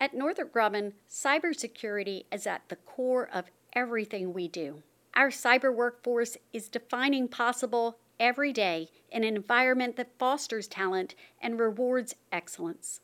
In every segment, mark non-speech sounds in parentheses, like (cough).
At Northrop Grumman, cybersecurity is at the core of everything we do. Our cyber workforce is defining possible every day in an environment that fosters talent and rewards excellence.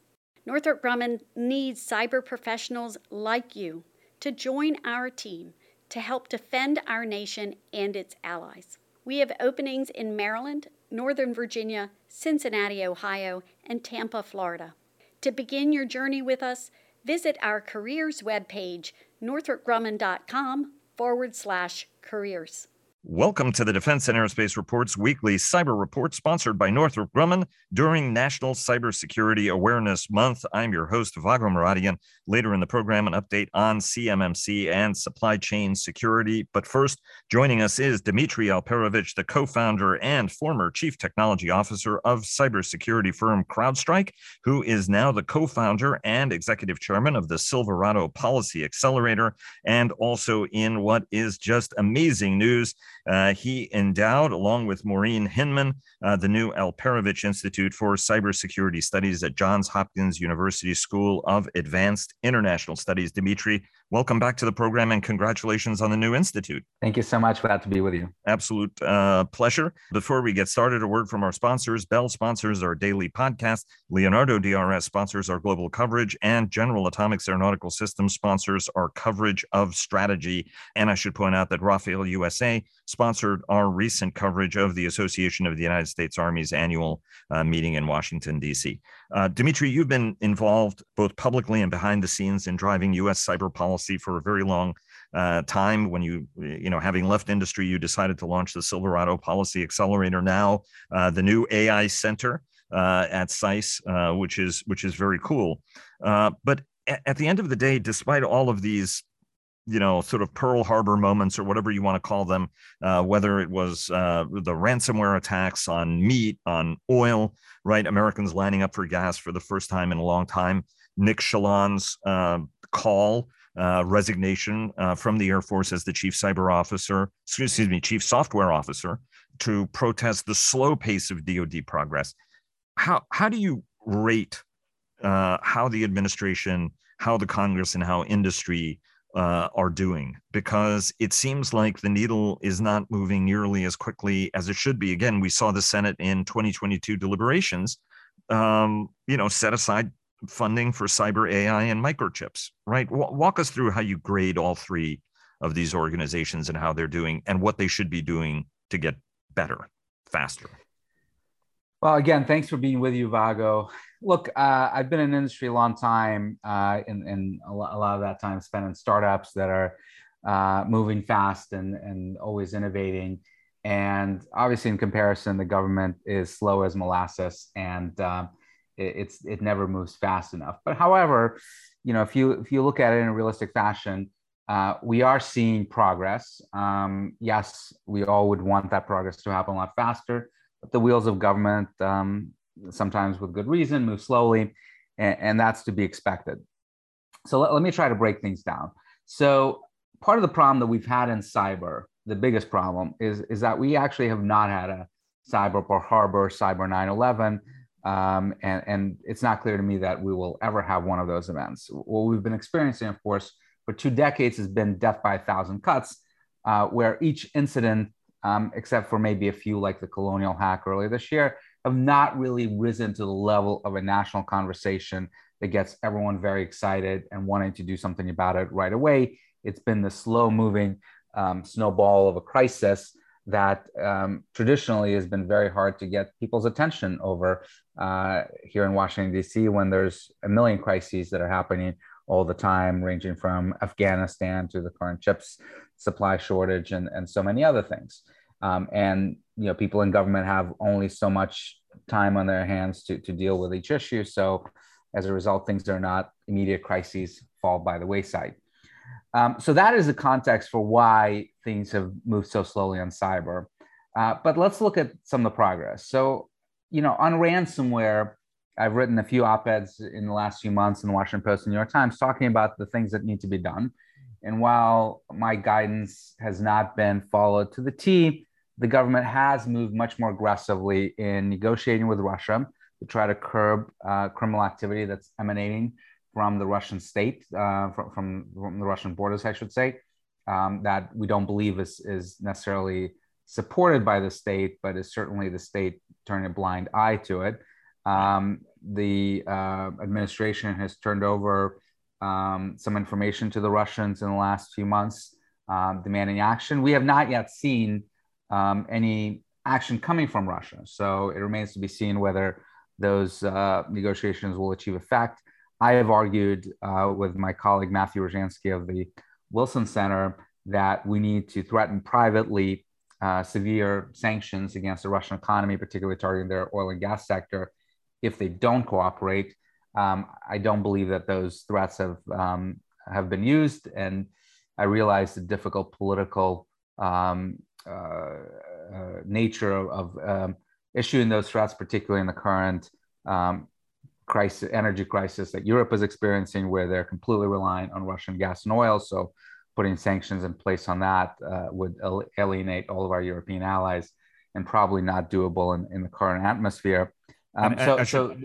Northrop Grumman needs cyber professionals like you to join our team to help defend our nation and its allies. We have openings in Maryland, Northern Virginia, Cincinnati, Ohio, and Tampa, Florida. To begin your journey with us, visit our careers webpage, northropgrumman.com forward slash careers. Welcome to the Defense and Aerospace Reports weekly cyber report sponsored by Northrop Grumman during National Cybersecurity Awareness Month. I'm your host, Vago Muradian. Later in the program, an update on CMMC and supply chain security. But first, joining us is Dmitri Alperovitch, the co founder and former chief technology officer of cybersecurity firm CrowdStrike, who is now the co founder and executive chairman of the Silverado Policy Accelerator, and also in what is just amazing news. Uh, he endowed, along with Maureen Hinman, uh, the new Alperovitch Institute for Cybersecurity Studies at Johns Hopkins University School of Advanced International Studies. Dimitri, welcome back to the program and congratulations on the new institute. Thank you so much. Glad to be with you. Absolute uh, pleasure. Before we get started, a word from our sponsors. Bell sponsors our daily podcast. Leonardo DRS sponsors our global coverage, and General Atomics Aeronautical Systems sponsors our coverage of strategy. And I should point out that Rafael USA sponsored our recent coverage of the Association of the United States Army's annual uh, meeting in Washington, D.C. Uh, Dimitri, you've been involved both publicly and behind the scenes in driving U.S. cyber policy for a very long uh, time. When you, you know, having left industry, you decided to launch the Silverado Policy Accelerator. Now, uh, the new AI Center uh, at SAIS, uh, which is which is very cool. but at the end of the day, despite all of these you know, sort of Pearl Harbor moments or whatever you want to call them, uh, whether it was uh, the ransomware attacks on meat, on oil, right? Americans lining up for gas for the first time in a long time. Nick Chaillan's uh, call, uh, resignation uh, from the Air Force as the chief cyber officer, excuse me, chief software officer, to protest the slow pace of DoD progress. How how do you rate uh, how the administration, how the Congress, and how industry uh, are doing because it seems like the needle is not moving nearly as quickly as it should be. Again, we saw the Senate in 2022 deliberations, um, you know, set aside funding for cyber AI and microchips, right? Walk us through how you grade all three of these organizations and how they're doing and what they should be doing to get better, faster. Well, again, thanks for being with you, Vago. Look, uh, I've been in industry a long time, uh, and, and a, lot, a, lot, of that time spent in startups that are uh, moving fast and, and always innovating. And obviously, in comparison, the government is slow as molasses, and um, it, it's it never moves fast enough. But however, you know, if you if you look at it in a realistic fashion, uh, we are seeing progress. Um, yes, we all would want that progress to happen a lot faster but the wheels of government, um, sometimes with good reason, move slowly, and, and that's to be expected. So let, let, me try to break things down. So part of the problem that we've had in cyber, the biggest problem, is, is that we actually have not had a cyber Pearl Harbor, cyber 9/11, um, and, and it's not clear to me that we will ever have one of those events. What we've been experiencing, of course, for two decades has been death by a thousand cuts, uh, where each incident um, except for maybe a few like the colonial hack earlier this year, have not really risen to the level of a national conversation that gets everyone very excited and wanting to do something about it right away. It's been the slow moving um, snowball of a crisis that um, traditionally has been very hard to get people's attention over uh, here in Washington, D.C., when there's a million crises that are happening all the time, ranging from Afghanistan to the current chips supply shortage and, and so many other things. Um, and you know, people in government have only so much time on their hands to, to deal with each issue. So as a result, things are not immediate crises fall by the wayside. Um, so that is the context for why things have moved so slowly on cyber. Uh, but let's look at some of the progress. So, you know, on ransomware, I've written a few op-eds in the last few months in the Washington Post and New York Times talking about the things that need to be done. And while my guidance has not been followed to the T, the government has moved much more aggressively in negotiating with Russia to try to curb uh, criminal activity that's emanating from the Russian state, uh, from, from, from the Russian borders, I should say, um, that we don't believe is is necessarily supported by the state, but is certainly the state turning a blind eye to it. Um, the uh, administration has turned over um, some information to the Russians in the last few months, um, demanding action. We have not yet seen um, any action coming from Russia, so it remains to be seen whether those uh, negotiations will achieve effect. I have argued uh, with my colleague Matthew Rojansky of the Wilson Center that we need to threaten privately uh, severe sanctions against the Russian economy, particularly targeting their oil and gas sector, if they don't cooperate. Um, I don't believe that those threats have um, have been used, and I realize the difficult political um, uh, uh, nature of, of um, issuing those threats, particularly in the current um, crisis, energy crisis that Europe is experiencing, where they're completely reliant on Russian gas and oil. So, putting sanctions in place on that uh, would alienate all of our European allies, and probably not doable in, in the current atmosphere. Um, so, I, should, so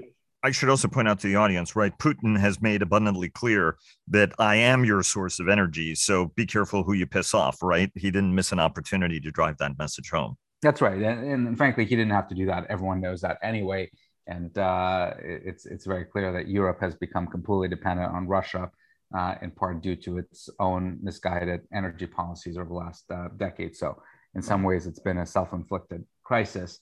I should also point out to the audience, right? Putin has made abundantly clear that I am your source of energy. So be careful who you piss off, right? He didn't miss an opportunity to drive that message home. That's right, and, and frankly, he didn't have to do that. Everyone knows that anyway, and uh, it's it's very clear that Europe has become completely dependent on Russia, uh, in part due to its own misguided energy policies over the last uh, decade. So, in some ways, it's been a self-inflicted crisis.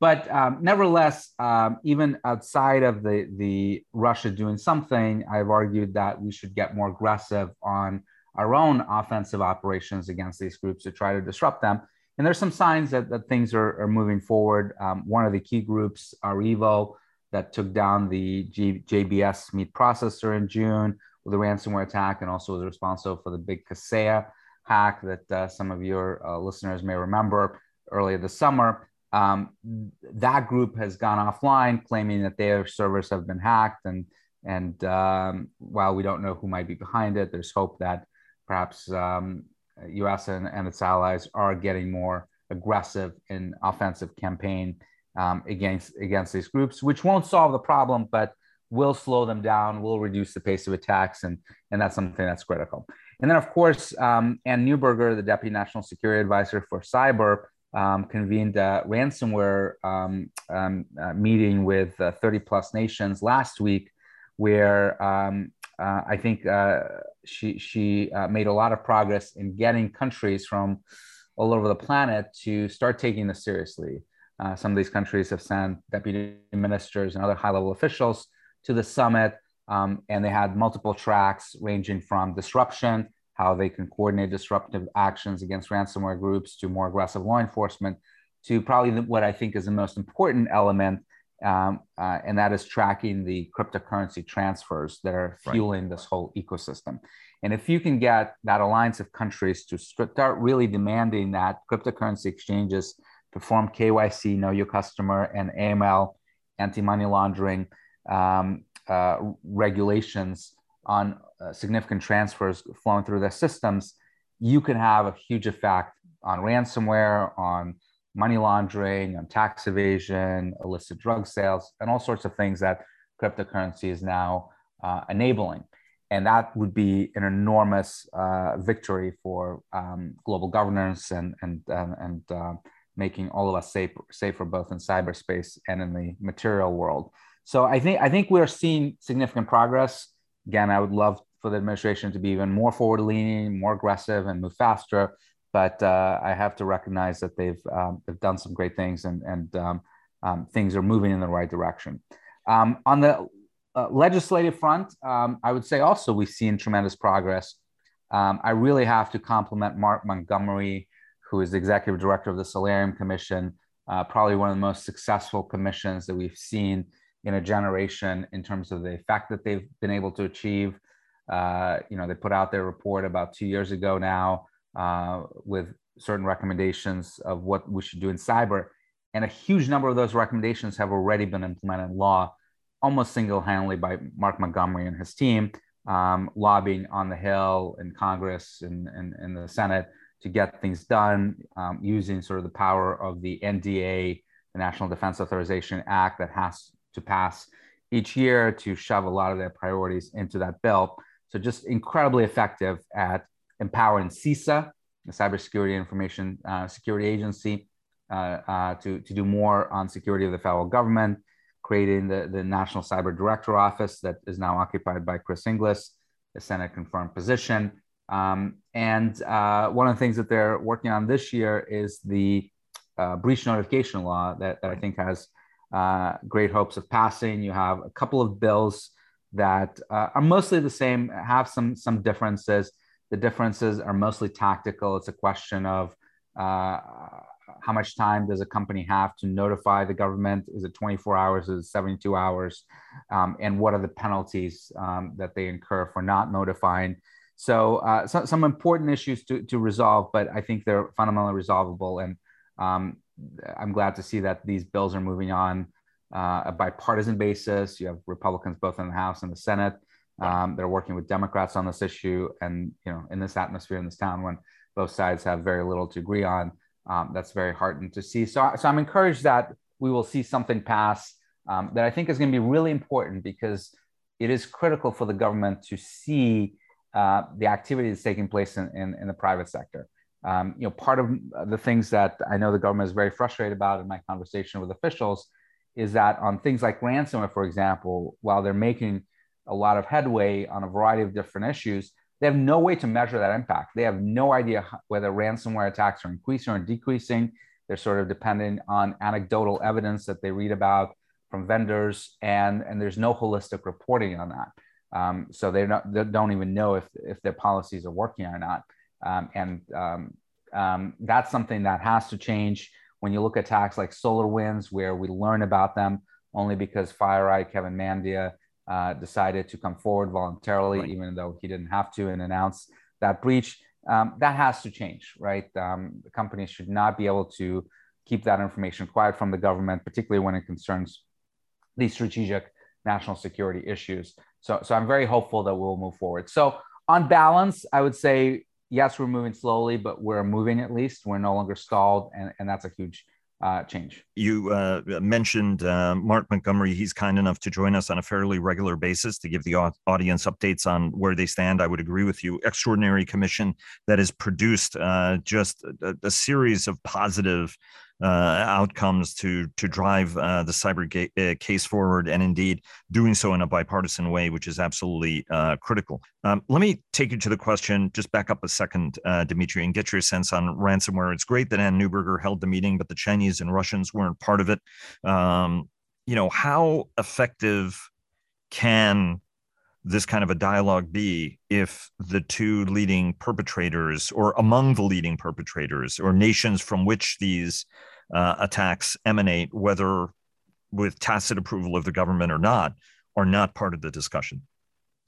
But um, nevertheless, um, even outside of the, the Russia doing something, I've argued that we should get more aggressive on our own offensive operations against these groups to try to disrupt them. And there's some signs that, that things are, are moving forward. Um, one of the key groups, REvil, that took down the G- JBS meat processor in June with a ransomware attack and also was responsible for the big Kaseya hack that uh, some of your uh, listeners may remember earlier this summer. Um, that group has gone offline, claiming that their servers have been hacked. And and um, while we don't know who might be behind it, there's hope that perhaps um, U.S. And, and, its allies are getting more aggressive in offensive campaign um, against against these groups, which won't solve the problem, but will slow them down, will reduce the pace of attacks, and and that's something that's critical. And then, of course, um, Anne Neuberger, the Deputy National Security Advisor for Cyber, um, convened a ransomware um, um, uh, meeting with uh, 30 plus nations last week, where um, uh, I think uh, she, she uh, made a lot of progress in getting countries from all over the planet to start taking this seriously. Uh, some of these countries have sent deputy ministers and other high level officials to the summit, um, and they had multiple tracks ranging from disruption how they can coordinate disruptive actions against ransomware groups to more aggressive law enforcement to probably what I think is the most important element, um, uh, and that is tracking the cryptocurrency transfers that are fueling right. this whole ecosystem. And if you can get that alliance of countries to start really demanding that cryptocurrency exchanges perform KYC, know your customer, and AML, anti money laundering um, uh, regulations on uh, significant transfers flowing through their systems, you can have a huge effect on ransomware, on money laundering, on tax evasion, illicit drug sales, and all sorts of things that cryptocurrency is now uh, enabling. And that would be an enormous uh, victory for um, global governance and, and, and, and uh, making all of us safer, safer both in cyberspace and in the material world. So I think I think we're seeing significant progress again, I would love for the administration to be even more forward leaning, more aggressive, and move faster. But uh, I have to recognize that they've um, they've done some great things, and and um, um, things are moving in the right direction. Um, on the uh, legislative front, um, I would say also we've seen tremendous progress. Um, I really have to compliment Mark Montgomery, who is the executive director of the Solarium Commission, uh, probably one of the most successful commissions that we've seen in a generation in terms of the effect that they've been able to achieve. Uh, you know, they put out their report about two years ago now uh, with certain recommendations of what we should do in cyber. And a huge number of those recommendations have already been implemented in law, almost single handedly by Mark Montgomery and his team, um, lobbying on the Hill in Congress and, and the Senate to get things done um, using sort of the power of the NDA, the National Defense Authorization Act, that has to pass each year to shove a lot of their priorities into that bill. So just incredibly effective at empowering CISA, the Cybersecurity Information uh, Security Agency, uh, uh, to, to do more on security of the federal government, creating the, the National Cyber Director Office that is now occupied by Chris Inglis, the Senate confirmed position. Um, and uh, one of the things that they're working on this year is the uh, breach notification law that, that I think has great hopes of passing. You have a couple of bills that uh, are mostly the same, have some some differences. The differences are mostly tactical. It's a question of uh, how much time does a company have to notify the government? Is it 24 hours? Is it 72 hours? Um, and what are the penalties um, that they incur for not notifying? So, uh, so, some important issues to, to resolve, but I think they're fundamentally resolvable. And um, I'm glad to see that these bills are moving on uh, a bipartisan basis. You have Republicans both in the House and the Senate. Um, they're working with Democrats on this issue, and you know, in this atmosphere in this town, when both sides have very little to agree on, um, that's very heartening to see. So, so I'm encouraged that we will see something pass um, that I think is going to be really important because it is critical for the government to see uh, the activity that's taking place in, in, in the private sector. Um, you know, part of the things that I know the government is very frustrated about in my conversation with officials is that on things like ransomware, for example, while they're making a lot of headway on a variety of different issues, they have no way to measure that impact. They have no idea whether ransomware attacks are increasing or decreasing. They're sort of dependent on anecdotal evidence that they read about from vendors, and, and there's no holistic reporting on that. Um, so they don't, they don't even know if, if their policies are working or not. Um, and um, um that's something that has to change when you look at attacks like SolarWinds, where we learn about them only because FireEye Kevin Mandia uh, decided to come forward voluntarily, right. even though he didn't have to, and announce that breach. Um, that has to change, right? Um, the companies should not be able to keep that information quiet from the government, particularly when it concerns these strategic national security issues. So, so I'm very hopeful that we'll move forward. So, on balance, I would say yes, we're moving slowly, but we're moving at least. We're no longer stalled, and, and that's a huge uh, change. You uh, mentioned uh, Mark Montgomery. He's kind enough to join us on a fairly regular basis to give the audience updates on where they stand. I would agree with you. Extraordinary commission that has produced uh, just a, a, series of positive outcomes to to drive uh, the cyber ga- uh, case forward, and indeed doing so in a bipartisan way, which is absolutely uh, critical. Um, let me take you to the question. Just back up a second, uh, Dimitri, and get your sense on ransomware. It's great that Anne Neuberger held the meeting, but the Chinese and Russians weren't part of it. Um, you know, how effective can this kind of a dialogue be if the two leading perpetrators or among the leading perpetrators or nations from which these uh, attacks emanate, whether with tacit approval of the government or not, are not part of the discussion.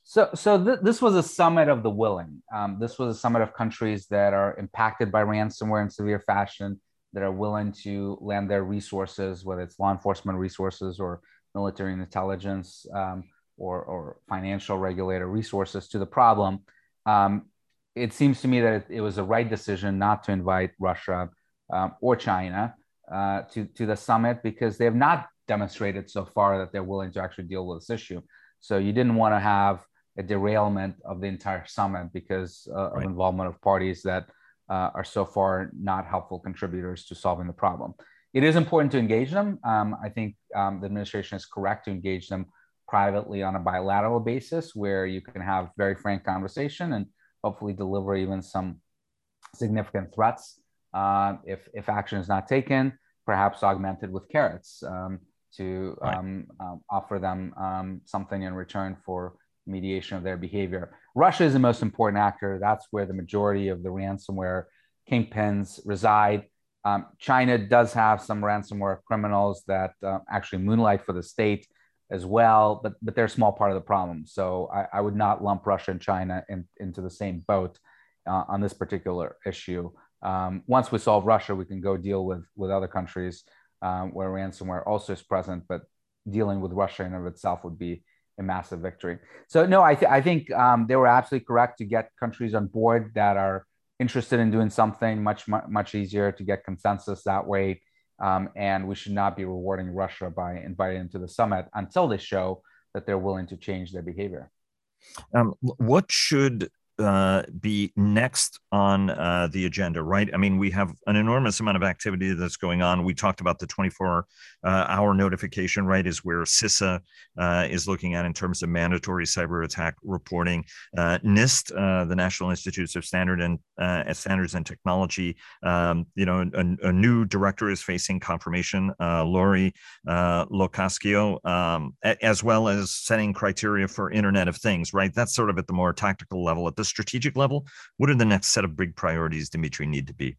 So, so th- this was a summit of the willing. Um, this was a summit of countries that are impacted by ransomware in severe fashion, that are willing to lend their resources, whether it's law enforcement resources or military intelligence um, or, or financial regulator resources to the problem. Um, it seems to me that it, it, was a right decision not to invite Russia um, or China uh, to, to the summit because they have not demonstrated so far that they're willing to actually deal with this issue. So you didn't want to have a derailment of the entire summit because uh, right. of involvement of parties that uh, are so far not helpful contributors to solving the problem. It is important to engage them. Um, I think um, the administration is correct to engage them privately on a bilateral basis where you can have very frank conversation and hopefully deliver even some significant threats uh, if, if action is not taken, perhaps augmented with carrots um, to right. um, um, offer them um, something in return for mediation of their behavior. Russia is the most important actor. That's where the majority of the ransomware kingpins reside. Um, China does have some ransomware criminals that uh, actually moonlight for the state as well, but but they're a small part of the problem. So I, I would not lump Russia and China in, into the same boat uh, on this particular issue. Um, once we solve Russia, we can go deal with with other countries um, where ransomware also is present. But dealing with Russia in of itself would be a massive victory. So no, I, th- I think um, they were absolutely correct to get countries on board that are interested in doing something much much, much easier to get consensus that way. Um, and we should not be rewarding Russia by inviting them to the summit until they show that they're willing to change their behavior. Um, what should uh, be next on uh, the agenda, right? I mean, we have an enormous amount of activity that's going on. We talked about the 24 uh, hour notification, right? Is where CISA uh, is looking at in terms of mandatory cyber attack reporting. Uh, NIST, the National Institutes of Standard and Standards and Technology, um, you know, a, a, new director is facing confirmation, Laurie Locascio, um, as well as setting criteria for Internet of Things, right? That's sort of at the more tactical level. At the strategic level, what are the next set of big priorities, Dimitri, need to be?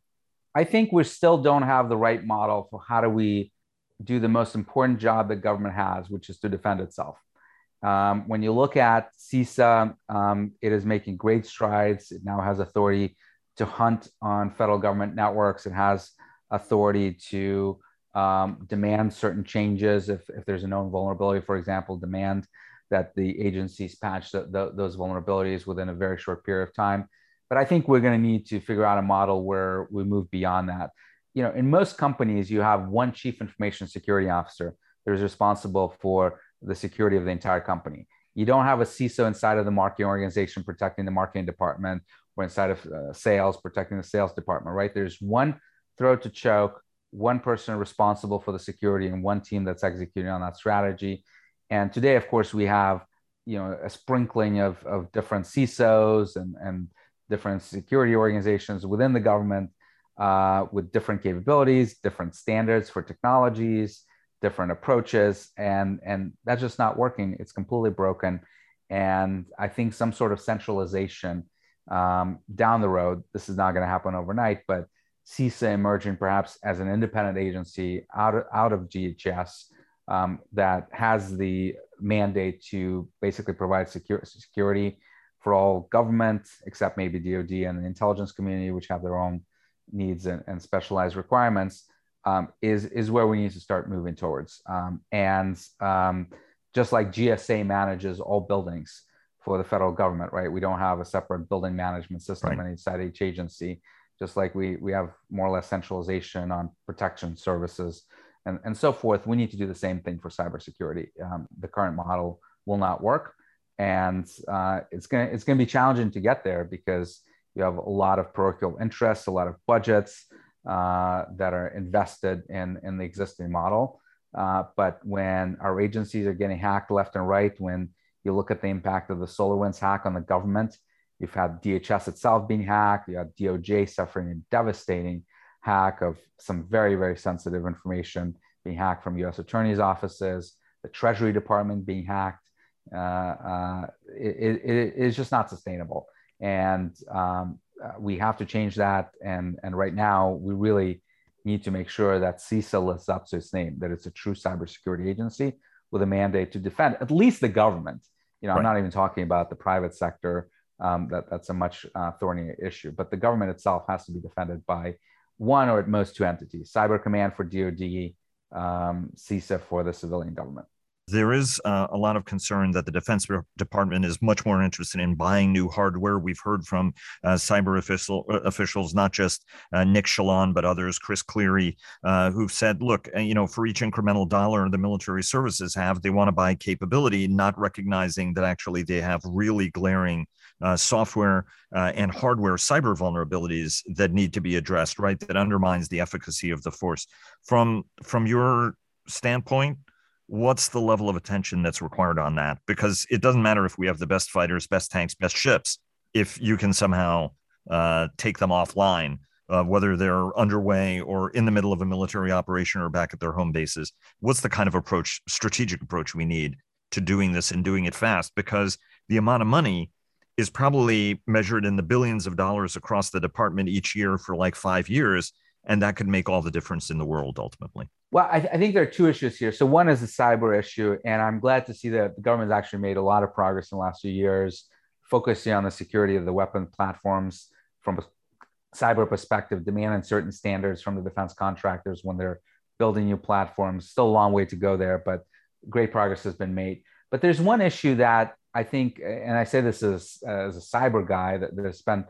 I think we still don't have the right model for how do we do the most important job that government has, which is to defend itself. Um, when you look at CISA, um, it is making great strides. It now has authority to hunt on federal government networks. It has authority to um, demand certain changes if, if there's a known vulnerability, for example, demand that the agencies patch the, the, those vulnerabilities within a very short period of time. But I think we're going to need to figure out a model where we move beyond that. You know, in most companies, you have one chief information security officer that is responsible for the security of the entire company. You don't have a CISO inside of the marketing organization protecting the marketing department or inside of uh, sales protecting the sales department, right? There's one throat to choke, one person responsible for the security, and one team that's executing on that strategy. And today, of course, we have you know a sprinkling of, of different CISOs and, and different security organizations within the government uh, with different capabilities, different standards for technologies, different approaches, and and that's just not working. It's completely broken. And I think some sort of centralization um, down the road. This is not going to happen overnight, but CISA emerging perhaps as an independent agency out of, out of DHS um, that has the mandate to basically provide secure, security for all government, except maybe DoD and the intelligence community, which have their own needs and, and specialized requirements, um, is is where we need to start moving towards. Um, and um, just like GSA manages all buildings for the federal government, right? We don't have a separate building management system right. inside each agency. Just like we we have more or less centralization on protection services and, and so forth. We need to do the same thing for cybersecurity. Um, the current model will not work, and uh, it's gonna it's gonna be challenging to get there because you have a lot of parochial interests, a lot of budgets uh, that are invested in in the existing model. Uh, but when our agencies are getting hacked left and right, when you look at the impact of the SolarWinds hack on the government, you've had DHS itself being hacked, you have DOJ suffering a devastating hack of some very, very sensitive information being hacked from US attorneys' offices, the Treasury Department being hacked. Uh, uh, it, it is just not sustainable. And um, uh, we have to change that. And, and right now, we really need to make sure that CISA lives up to its name, that it's a true cybersecurity agency with a mandate to defend at least the government. You know, right. I'm not even talking about the private sector. Um, that, that's a much uh, thorny issue, but the government itself has to be defended by one or at most two entities cyber command for dod um, cisa for the civilian government there is uh, a lot of concern that the Defense Department is much more interested in buying new hardware. We've heard from uh, cyber official, uh, officials, not just uh, Nick Chaillan, but others, Chris Cleary, uh, who've said, look, uh, you know, for each incremental dollar the military services have, they want to buy capability, not recognizing that actually they have really glaring uh, software uh, and hardware cyber vulnerabilities that need to be addressed, right? That undermines the efficacy of the force. From from your standpoint, what's the level of attention that's required on that? Because it doesn't matter if we have the best fighters, best tanks, best ships, if you can somehow uh, take them offline. Uh, whether they're underway or in the middle of a military operation or back at their home bases. What's the kind of approach, strategic approach we need to doing this and doing it fast? Because the amount of money is probably measured in the billions of dollars across the department each year for like five years. And that could make all the difference in the world ultimately. Well, I, th- I think there are two issues here. So, one is the cyber issue. And I'm glad to see that the government's actually made a lot of progress in the last few years, focusing on the security of the weapon platforms from a cyber perspective, demanding certain standards from the defense contractors when they're building new platforms. Still a long way to go there, but great progress has been made. But there's one issue that I think, and I say this as, as a cyber guy that, that has spent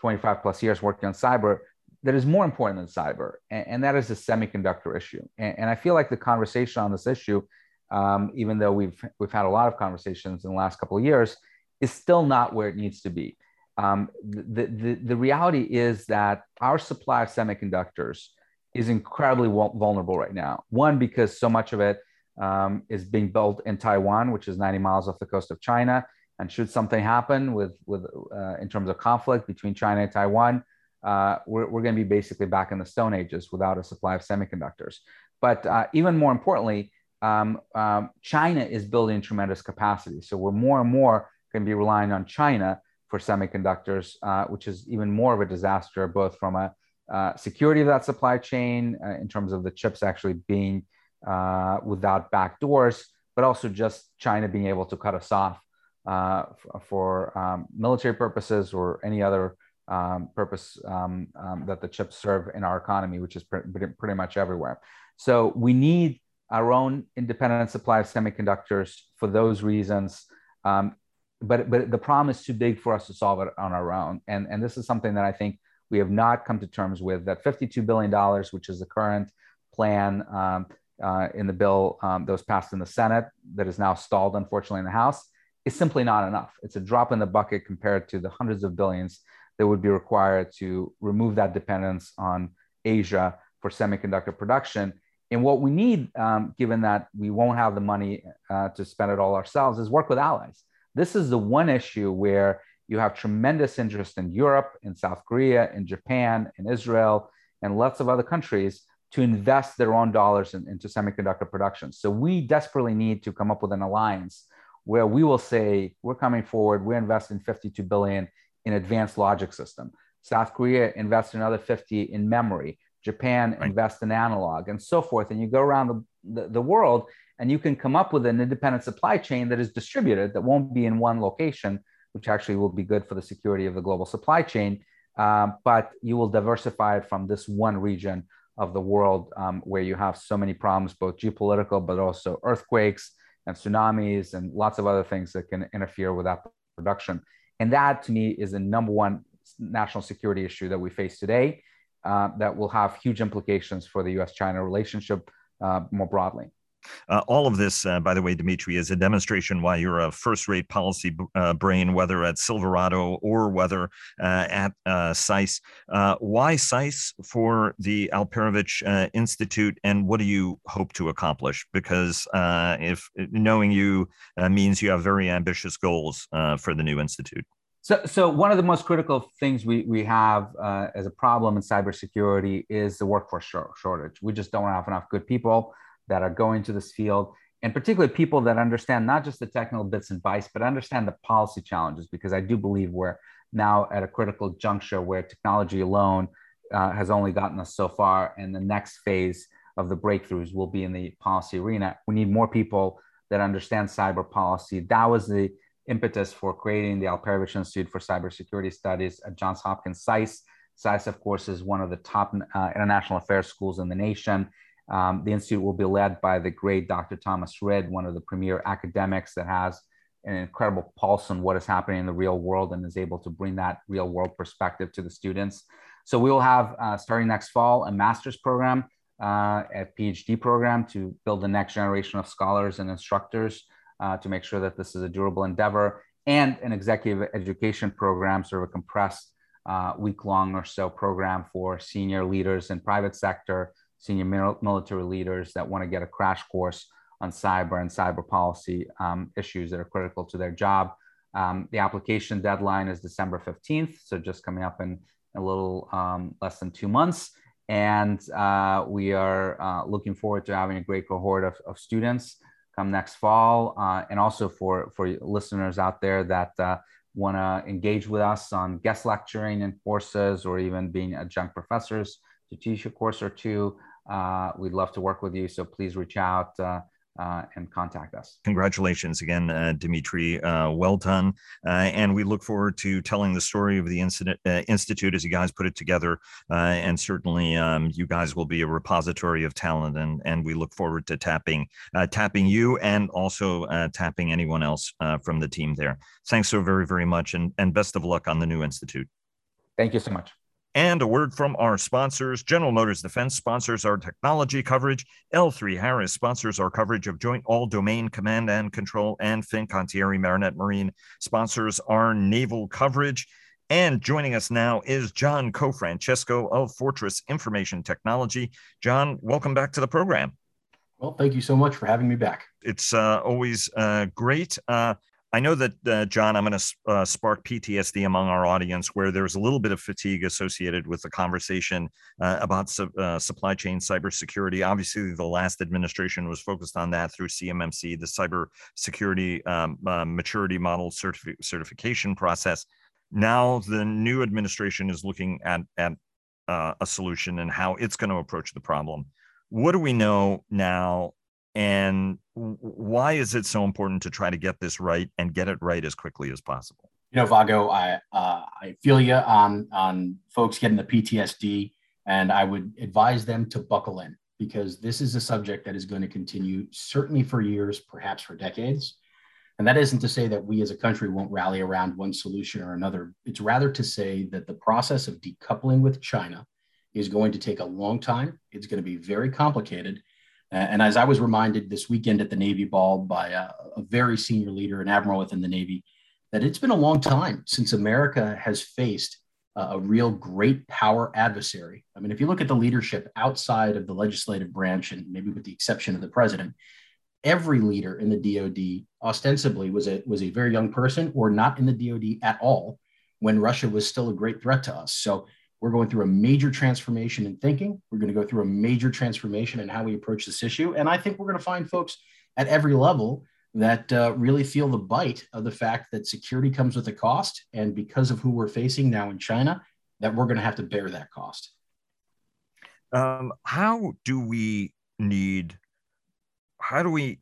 25 plus years working on cyber, that is more important than cyber, and, and that is the semiconductor issue. And, and, I feel like the conversation on this issue um, even though we've we've had a lot of conversations in the last couple of years, is still not where it needs to be. Um, the, the, the reality is that our supply of semiconductors is incredibly vulnerable right now. One, because so much of it um, is being built in Taiwan, which is 90 miles off the coast of China. And should something happen with, with uh, in terms of conflict between China and Taiwan, uh, we're, we're going to be basically back in the Stone Ages without a supply of semiconductors. But uh, even more importantly, um, um, China is building tremendous capacity. So we're more and more going to be relying on China for semiconductors, uh, which is even more of a disaster, both from a uh, security of that supply chain uh, in terms of the chips actually being uh, without back doors, but also just China being able to cut us off uh, for um, military purposes or any other um, purpose um, um, that the chips serve in our economy, which is pre- pretty much everywhere. So we need our own independent supply of semiconductors for those reasons. Um, but but the problem is too big for us to solve it on our own. And and this is something that I think we have not come to terms with. That 52 billion dollars, which is the current plan um, uh, in the bill um, that was passed in the Senate, that is now stalled, unfortunately, in the House, is simply not enough. It's a drop in the bucket compared to the hundreds of billions that would be required to remove that dependence on Asia for semiconductor production. And what we need, um, given that we won't have the money uh, to spend it all ourselves, is work with allies. This is the one issue where you have tremendous interest in Europe, in South Korea, in Japan, in Israel, and lots of other countries to invest their own dollars in, into semiconductor production. So we desperately need to come up with an alliance where we will say we're coming forward, we're investing 52 billion in advanced logic system. South Korea invests another 50 in memory. Japan right. invest in analog and so forth. And you go around the, the, the, world and you can come up with an independent supply chain that is distributed, that won't be in one location, which actually will be good for the security of the global supply chain. Um, but you will diversify it from this one region of the world um, where you have so many problems, both geopolitical, but also earthquakes and tsunamis and lots of other things that can interfere with that production. And that to me is the number one national security issue that we face today uh, that will have huge implications for the US China relationship uh, more broadly. Uh, all of this, uh, by the way, Dimitri, is a demonstration why you're a first-rate policy uh, brain, whether at Silverado or whether uh, at uh, SAIS. Uh, why SAIS for the Alperovitch Institute, and what do you hope to accomplish? Because if knowing you means you have very ambitious goals for the new institute. So, so one of the most critical things we, we have as a problem in cybersecurity is the workforce shortage. We just don't have enough good people that are going to this field and particularly people that understand not just the technical bits and bytes, but understand the policy challenges, because I do believe we're now at a critical juncture where technology alone uh, has only gotten us so far. And the next phase of the breakthroughs will be in the policy arena. We need more people that understand cyber policy. That was the impetus for creating the Alperovitch Institute for Cybersecurity Studies at Johns Hopkins SAIS. SAIS, of course, is one of the top uh, international affairs schools in the nation. Um, the institute will be led by the great Dr. Thomas Rid, one of the premier academics that has an incredible pulse on what is happening in the real world and is able to bring that real world perspective to the students. So we will have, uh, starting next fall, a master's program, uh, a PhD program to build the next generation of scholars and instructors uh, to make sure that this is a durable endeavor, and an executive education program, sort of a compressed uh, week long or so program for senior leaders in private sector senior military leaders that want to get a crash course on cyber and cyber policy um, issues that are critical to their job. Um, the application deadline is December 15th, so just coming up in a little um, less than two months. And uh, we are uh, looking forward to having a great cohort of, of students come next fall. Uh, and also for, for listeners out there that uh, want to engage with us on guest lecturing in courses or even being adjunct professors to teach a course or two, uh, we'd love to work with you. So please reach out. Uh, uh, and contact us. Congratulations again, uh, Dimitri. Uh, well done. Uh, and we look forward to telling the story of the incident, Institute as you guys put it together. and certainly um, you guys will be a repository of talent. And, and we look forward to tapping, tapping you and also tapping anyone else from the team there. Thanks so very, very much. And, and best of luck on the new Institute. Thank you so much. And a word from our sponsors General Motors Defense sponsors our technology coverage. L3 Harris sponsors our coverage of Joint All Domain Command and Control, and Fincantieri Marinette Marine sponsors our naval coverage. And joining us now is John Cofrancesco of Fortress Information Technology. John, welcome back to the program. Well, thank you so much for having me back. It's uh, always uh, great. Uh, I know that, uh, John, I'm going to uh, spark PTSD among our audience where there's a little bit of fatigue associated with the conversation uh, about su- uh, supply chain cybersecurity. Obviously, the last administration was focused on that through CMMC, the cybersecurity um, uh, maturity model certifi- certification process. Now, the new administration is looking at, at uh, a solution and how it's going to approach the problem. What do we know now and why is it so important to try to get this right and get it right as quickly as possible? You know, Vago, I uh, I feel you on on folks getting the PTSD, and I would advise them to buckle in because this is a subject that is going to continue certainly for years, perhaps for decades. And that isn't to say that we as a country won't rally around one solution or another. It's rather to say that the process of decoupling with China is going to take a long time. It's going to be very complicated and as I was reminded this weekend at the Navy Ball by a, a, very senior leader, an admiral within the Navy, that it's been a long time since America has faced a real great power adversary. I mean, if you look at the leadership outside of the legislative branch, and maybe with the exception of the president, every leader in the DoD ostensibly was a was a very young person or not in the DoD at all when Russia was still a great threat to us. So we're going through a major transformation in thinking. We're going to go through a major transformation in how we approach this issue. And I think we're going to find folks at every level that uh, really feel the bite of the fact that security comes with a cost. And because of who we're facing now in China, that we're going to have to bear that cost. Um, how do we need, how do we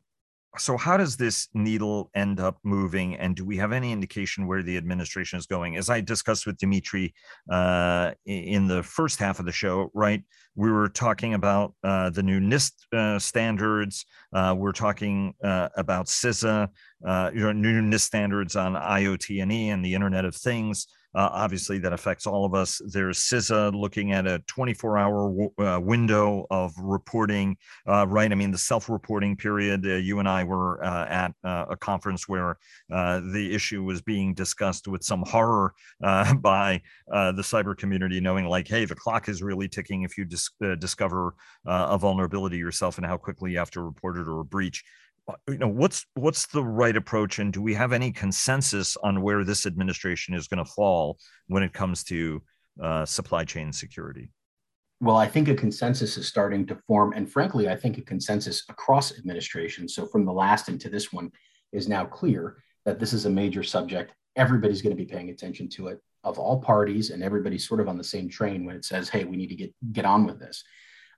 so how does this needle end up moving and do we have any indication where the administration is going? As i discussed with dimitri uh, in the first half of the show right we were talking about uh, the new nist uh, standards. Uh, we're talking uh, about cisa uh, you know, new nist standards on iot and e and the internet of things uh, obviously, that affects all of us. There's CISA looking at a 24 hour w- uh, window of reporting, uh, right? I mean, the self reporting period. Uh, you and I were uh, at uh, a conference where the issue was being discussed with some horror (laughs) by the cyber community, knowing like, hey, the clock is really ticking if you dis- discover a vulnerability yourself and how quickly you have to report it or a breach you know what's what's the right approach and do we have any consensus on where this administration is going to fall when it comes to uh, supply chain security? Well i think a consensus is starting to form and frankly i think a consensus across administrations so from the last into this one is now clear that this is a major subject. Everybody's going to be paying attention to it of all parties and everybody's sort of on the same train when it says hey we need to get get on with this.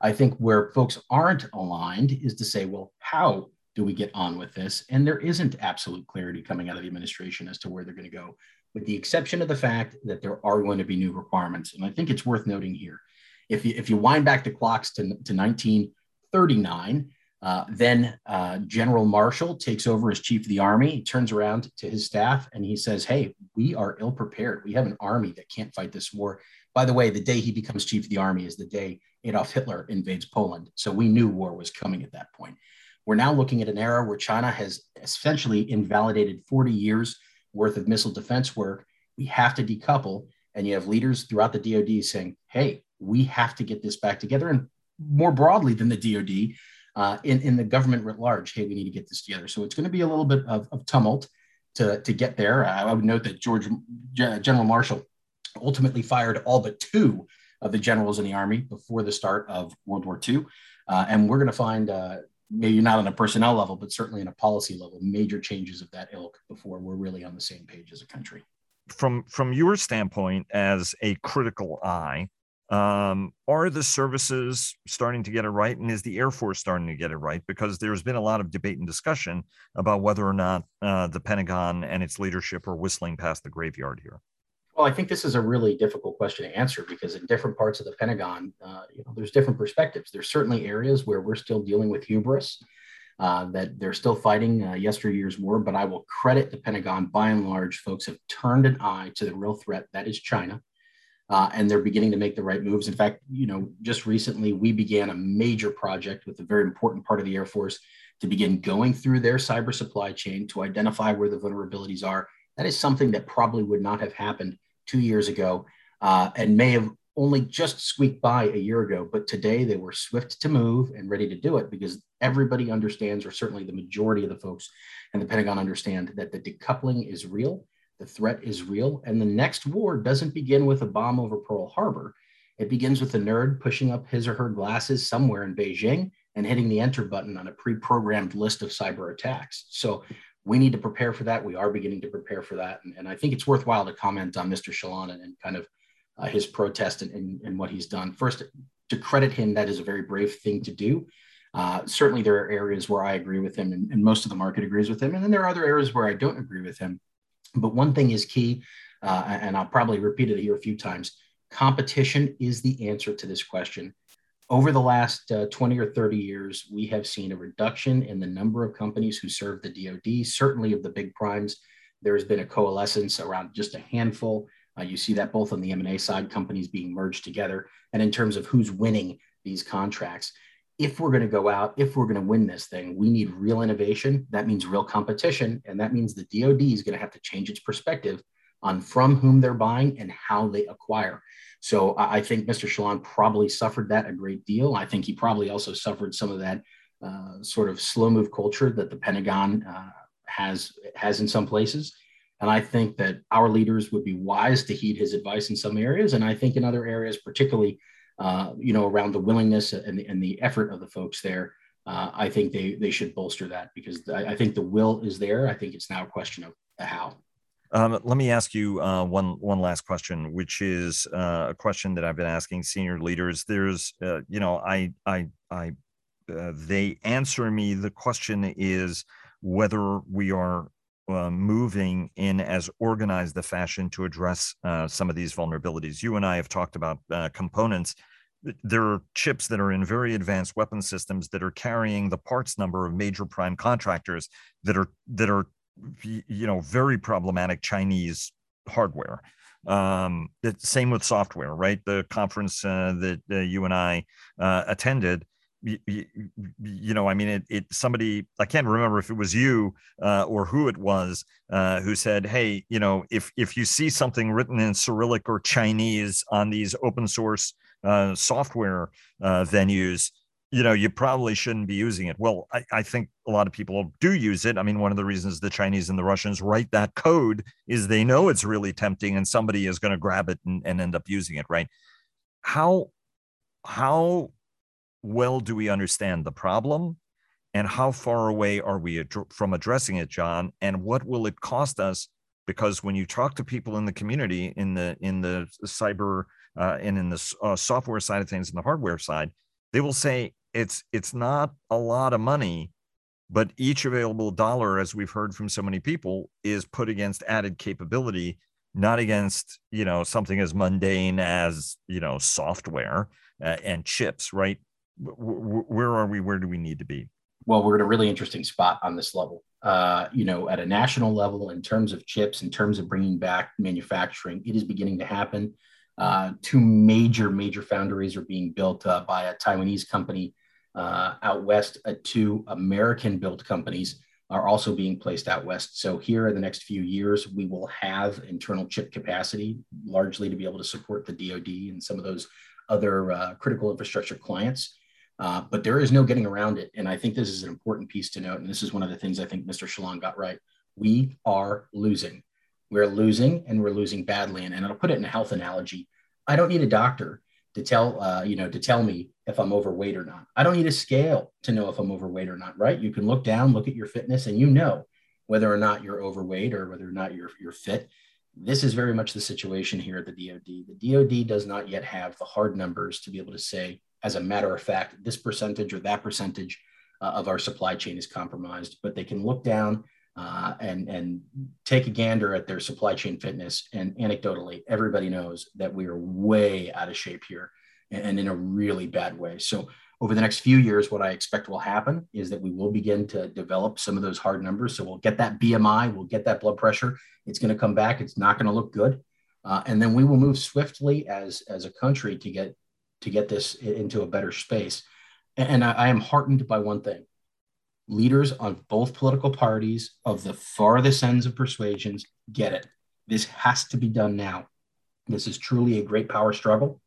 I think where folks aren't aligned is to say well how do we get on with this? And there isn't absolute clarity coming out of the administration as to where they're going to go, with the exception of the fact that there are going to be new requirements. And I think it's worth noting here. If you, if you wind back the clocks to, to 1939, uh, then uh, General Marshall takes over as chief of the army. He turns around to his staff and he says, Hey, we are ill prepared. We have an army that can't fight this war. By the way, the day he becomes chief of the army is the day Adolf Hitler invades Poland. So we knew war was coming at that point. We're now looking at an era where China has essentially invalidated 40 years worth of missile defense work. We have to decouple. And you have leaders throughout the DoD saying, hey, we have to get this back together. And more broadly than the DoD, uh, in, in the government writ large, hey, we need to get this together. So it's going to be a little bit of, of tumult to, to get there. I would note that George General Marshall ultimately fired all but two of the generals in the army before the start of World War II. Uh, and we're going to find uh, maybe not on a personnel level, but certainly in a policy level, major changes of that ilk before we're really on the same page as a country. From from your standpoint as a critical eye, um, are the services starting to get it right, and is the Air Force starting to get it right? Because there's been a lot of debate and discussion about whether or not uh, the Pentagon and its leadership are whistling past the graveyard here. Well, I think this is a really difficult question to answer because in different parts of the Pentagon, uh, you know, there's different perspectives. There's certainly areas where we're still dealing with hubris, uh, that they're still fighting uh, yesteryear's war. But I will credit the Pentagon, by and large, folks have turned an eye to the real threat that is China. uh, and they're beginning to make the right moves. In fact, you know, just recently we began a major project with a very important part of the Air Force to begin going through their cyber supply chain to identify where the vulnerabilities are. That is something that probably would not have happened two years ago uh, and may have only just squeaked by a year ago. But today they were swift to move and ready to do it because everybody understands, or certainly the majority of the folks in the Pentagon understand, that the decoupling is real the threat is real. And the next war doesn't begin with a bomb over Pearl Harbor. It begins with a nerd pushing up his or her glasses somewhere in Beijing and hitting the enter button on a pre programmed list of cyber attacks. So we need to prepare for that. We are beginning to prepare for that. And, and I think it's worthwhile to comment on Mr. Chaillan and, and kind of uh, his protest and, and, and, what he's done. First, to credit him, that is a very brave thing to do. Uh, certainly, there are areas where I agree with him, and, and most of the market agrees with him. And then there are other areas where I don't agree with him. But one thing is key, uh, and I'll probably repeat it here a few times competition is the answer to this question. Over the last uh, 20 or 30 years, we have seen a reduction in the number of companies who serve the DoD, certainly of the big primes. There has been a coalescence around just a handful. Uh, you see that both on the M&A side, companies being merged together, and in terms of who's winning these contracts if we're going to go out, if we're going to win this thing, we need real innovation. That means real competition. And that means the DoD is going to have to change its perspective on from whom they're buying and how they acquire. So I think Mr. Chaillan probably suffered that a great deal. I think he probably also suffered some of that uh, sort of slow move culture that the Pentagon uh, has has in some places. And I think that our leaders would be wise to heed his advice in some areas. And I think in other areas, particularly uh, you know, around the willingness and the, and the effort of the folks there, uh, I think they they should bolster that because I, I, think the will is there. I think it's now a question of the how. Um, let me ask you uh, one one last question, which is uh, a question that I've been asking senior leaders. There's, uh, you know, I I I uh, they answer me. The question is whether we are uh, moving in as organized the fashion to address uh, some of these vulnerabilities. You and I have talked about components. There are chips that are in very advanced weapon systems that are carrying the parts number of major prime contractors that are that are you know very problematic Chinese hardware. Um, same with software, right? The conference uh, that uh, you and I uh, attended you, you, know, I mean, it, it, somebody, I can't remember if it was you uh, or who it was uh, who said, Hey, you know, if, if you see something written in Cyrillic or Chinese on these open source uh, software venues, you know, you probably shouldn't be using it. Well, I, I think a lot of people do use it. I mean, one of the reasons the Chinese and the Russians write that code is they know it's really tempting and somebody is going to grab it and, and end up using it, right? How, how well do we understand the problem and how far away are we ad- from addressing it john and what will it cost us because when you talk to people in the community in the in the cyber uh, and in the uh, software side of things and the hardware side they will say it's it's not a lot of money but each available dollar as we've heard from so many people is put against added capability not against you know something as mundane as you know software uh, and chips right where are we? Where do we need to be? Well, we're at a really interesting spot on this level. Uh, you know, at a national level, in terms of chips, in terms of bringing back manufacturing, it is beginning to happen. Uh, two major, major foundries are being built uh, by a Taiwanese company uh, out west. Uh, two American-built companies are also being placed out west. So here in the next few years, we will have internal chip capacity, largely to be able to support the DoD and some of those other uh, critical infrastructure clients. Uh, but there is no getting around it. And I think this is an important piece to note. And this is one of the things I think Mr. Chaillan got right. We are losing. We're losing and we're losing badly. And, and I'll put it in a health analogy. I don't need a doctor to tell, uh, you know, to tell me if I'm overweight or not. I don't need a scale to know if I'm overweight or not, right? You can look down, look at your fitness, and you know whether or not you're overweight or whether or not you're, you're fit. This is very much the situation here at the DoD. The DoD does not yet have the hard numbers to be able to say, as a matter of fact, this percentage or that percentage uh, of our supply chain is compromised, but they can look down uh, and, and take a gander at their supply chain fitness. And anecdotally, everybody knows that we are way out of shape here and, in a really bad way. So over the next few years, what I expect will happen is that we will begin to develop some of those hard numbers. So we'll get that BMI, we'll get that blood pressure. It's going to come back. It's not going to look good. Uh, and then we will move swiftly as, as a country to get, to get this into a better space. And, and I, I am heartened by one thing leaders on both political parties of the farthest ends of persuasions get it. This has to be done now. This is truly a great power struggle,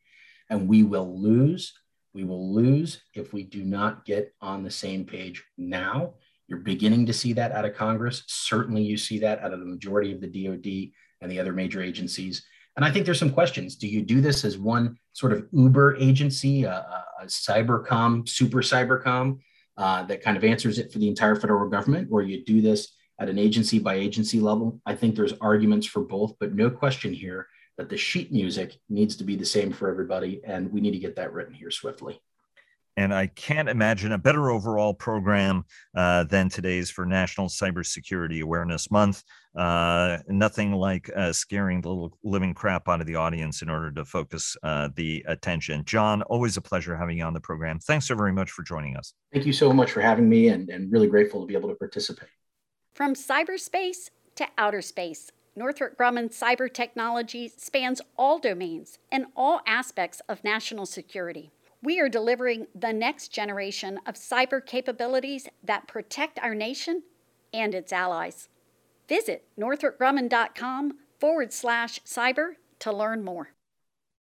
and we will lose. We will lose if we do not get on the same page now. You're beginning to see that out of Congress. Certainly, you see that out of the majority of the DoD and the other major agencies. And I think there's some questions. Do you do this as one sort of Uber agency, a, a cybercom, super cybercom, uh, that kind of answers it for the entire federal government, or you do this at an agency by agency level? I think there's arguments for both, but no question here that the sheet music needs to be the same for everybody, and we need to get that written here swiftly. And I can't imagine a better overall program uh, than today's for National Cybersecurity Awareness Month. Uh, nothing like uh, scaring the little living crap out of the audience in order to focus uh, the attention. John, always a pleasure having you on the program. Thanks so very much for joining us. Thank you so much for having me, and, and really grateful to be able to participate. From cyberspace to outer space, Northrop Grumman cyber technology spans all domains and all aspects of national security. We are delivering the next generation of cyber capabilities that protect our nation and its allies. Visit northropgrumman.com forward slash cyber to learn more.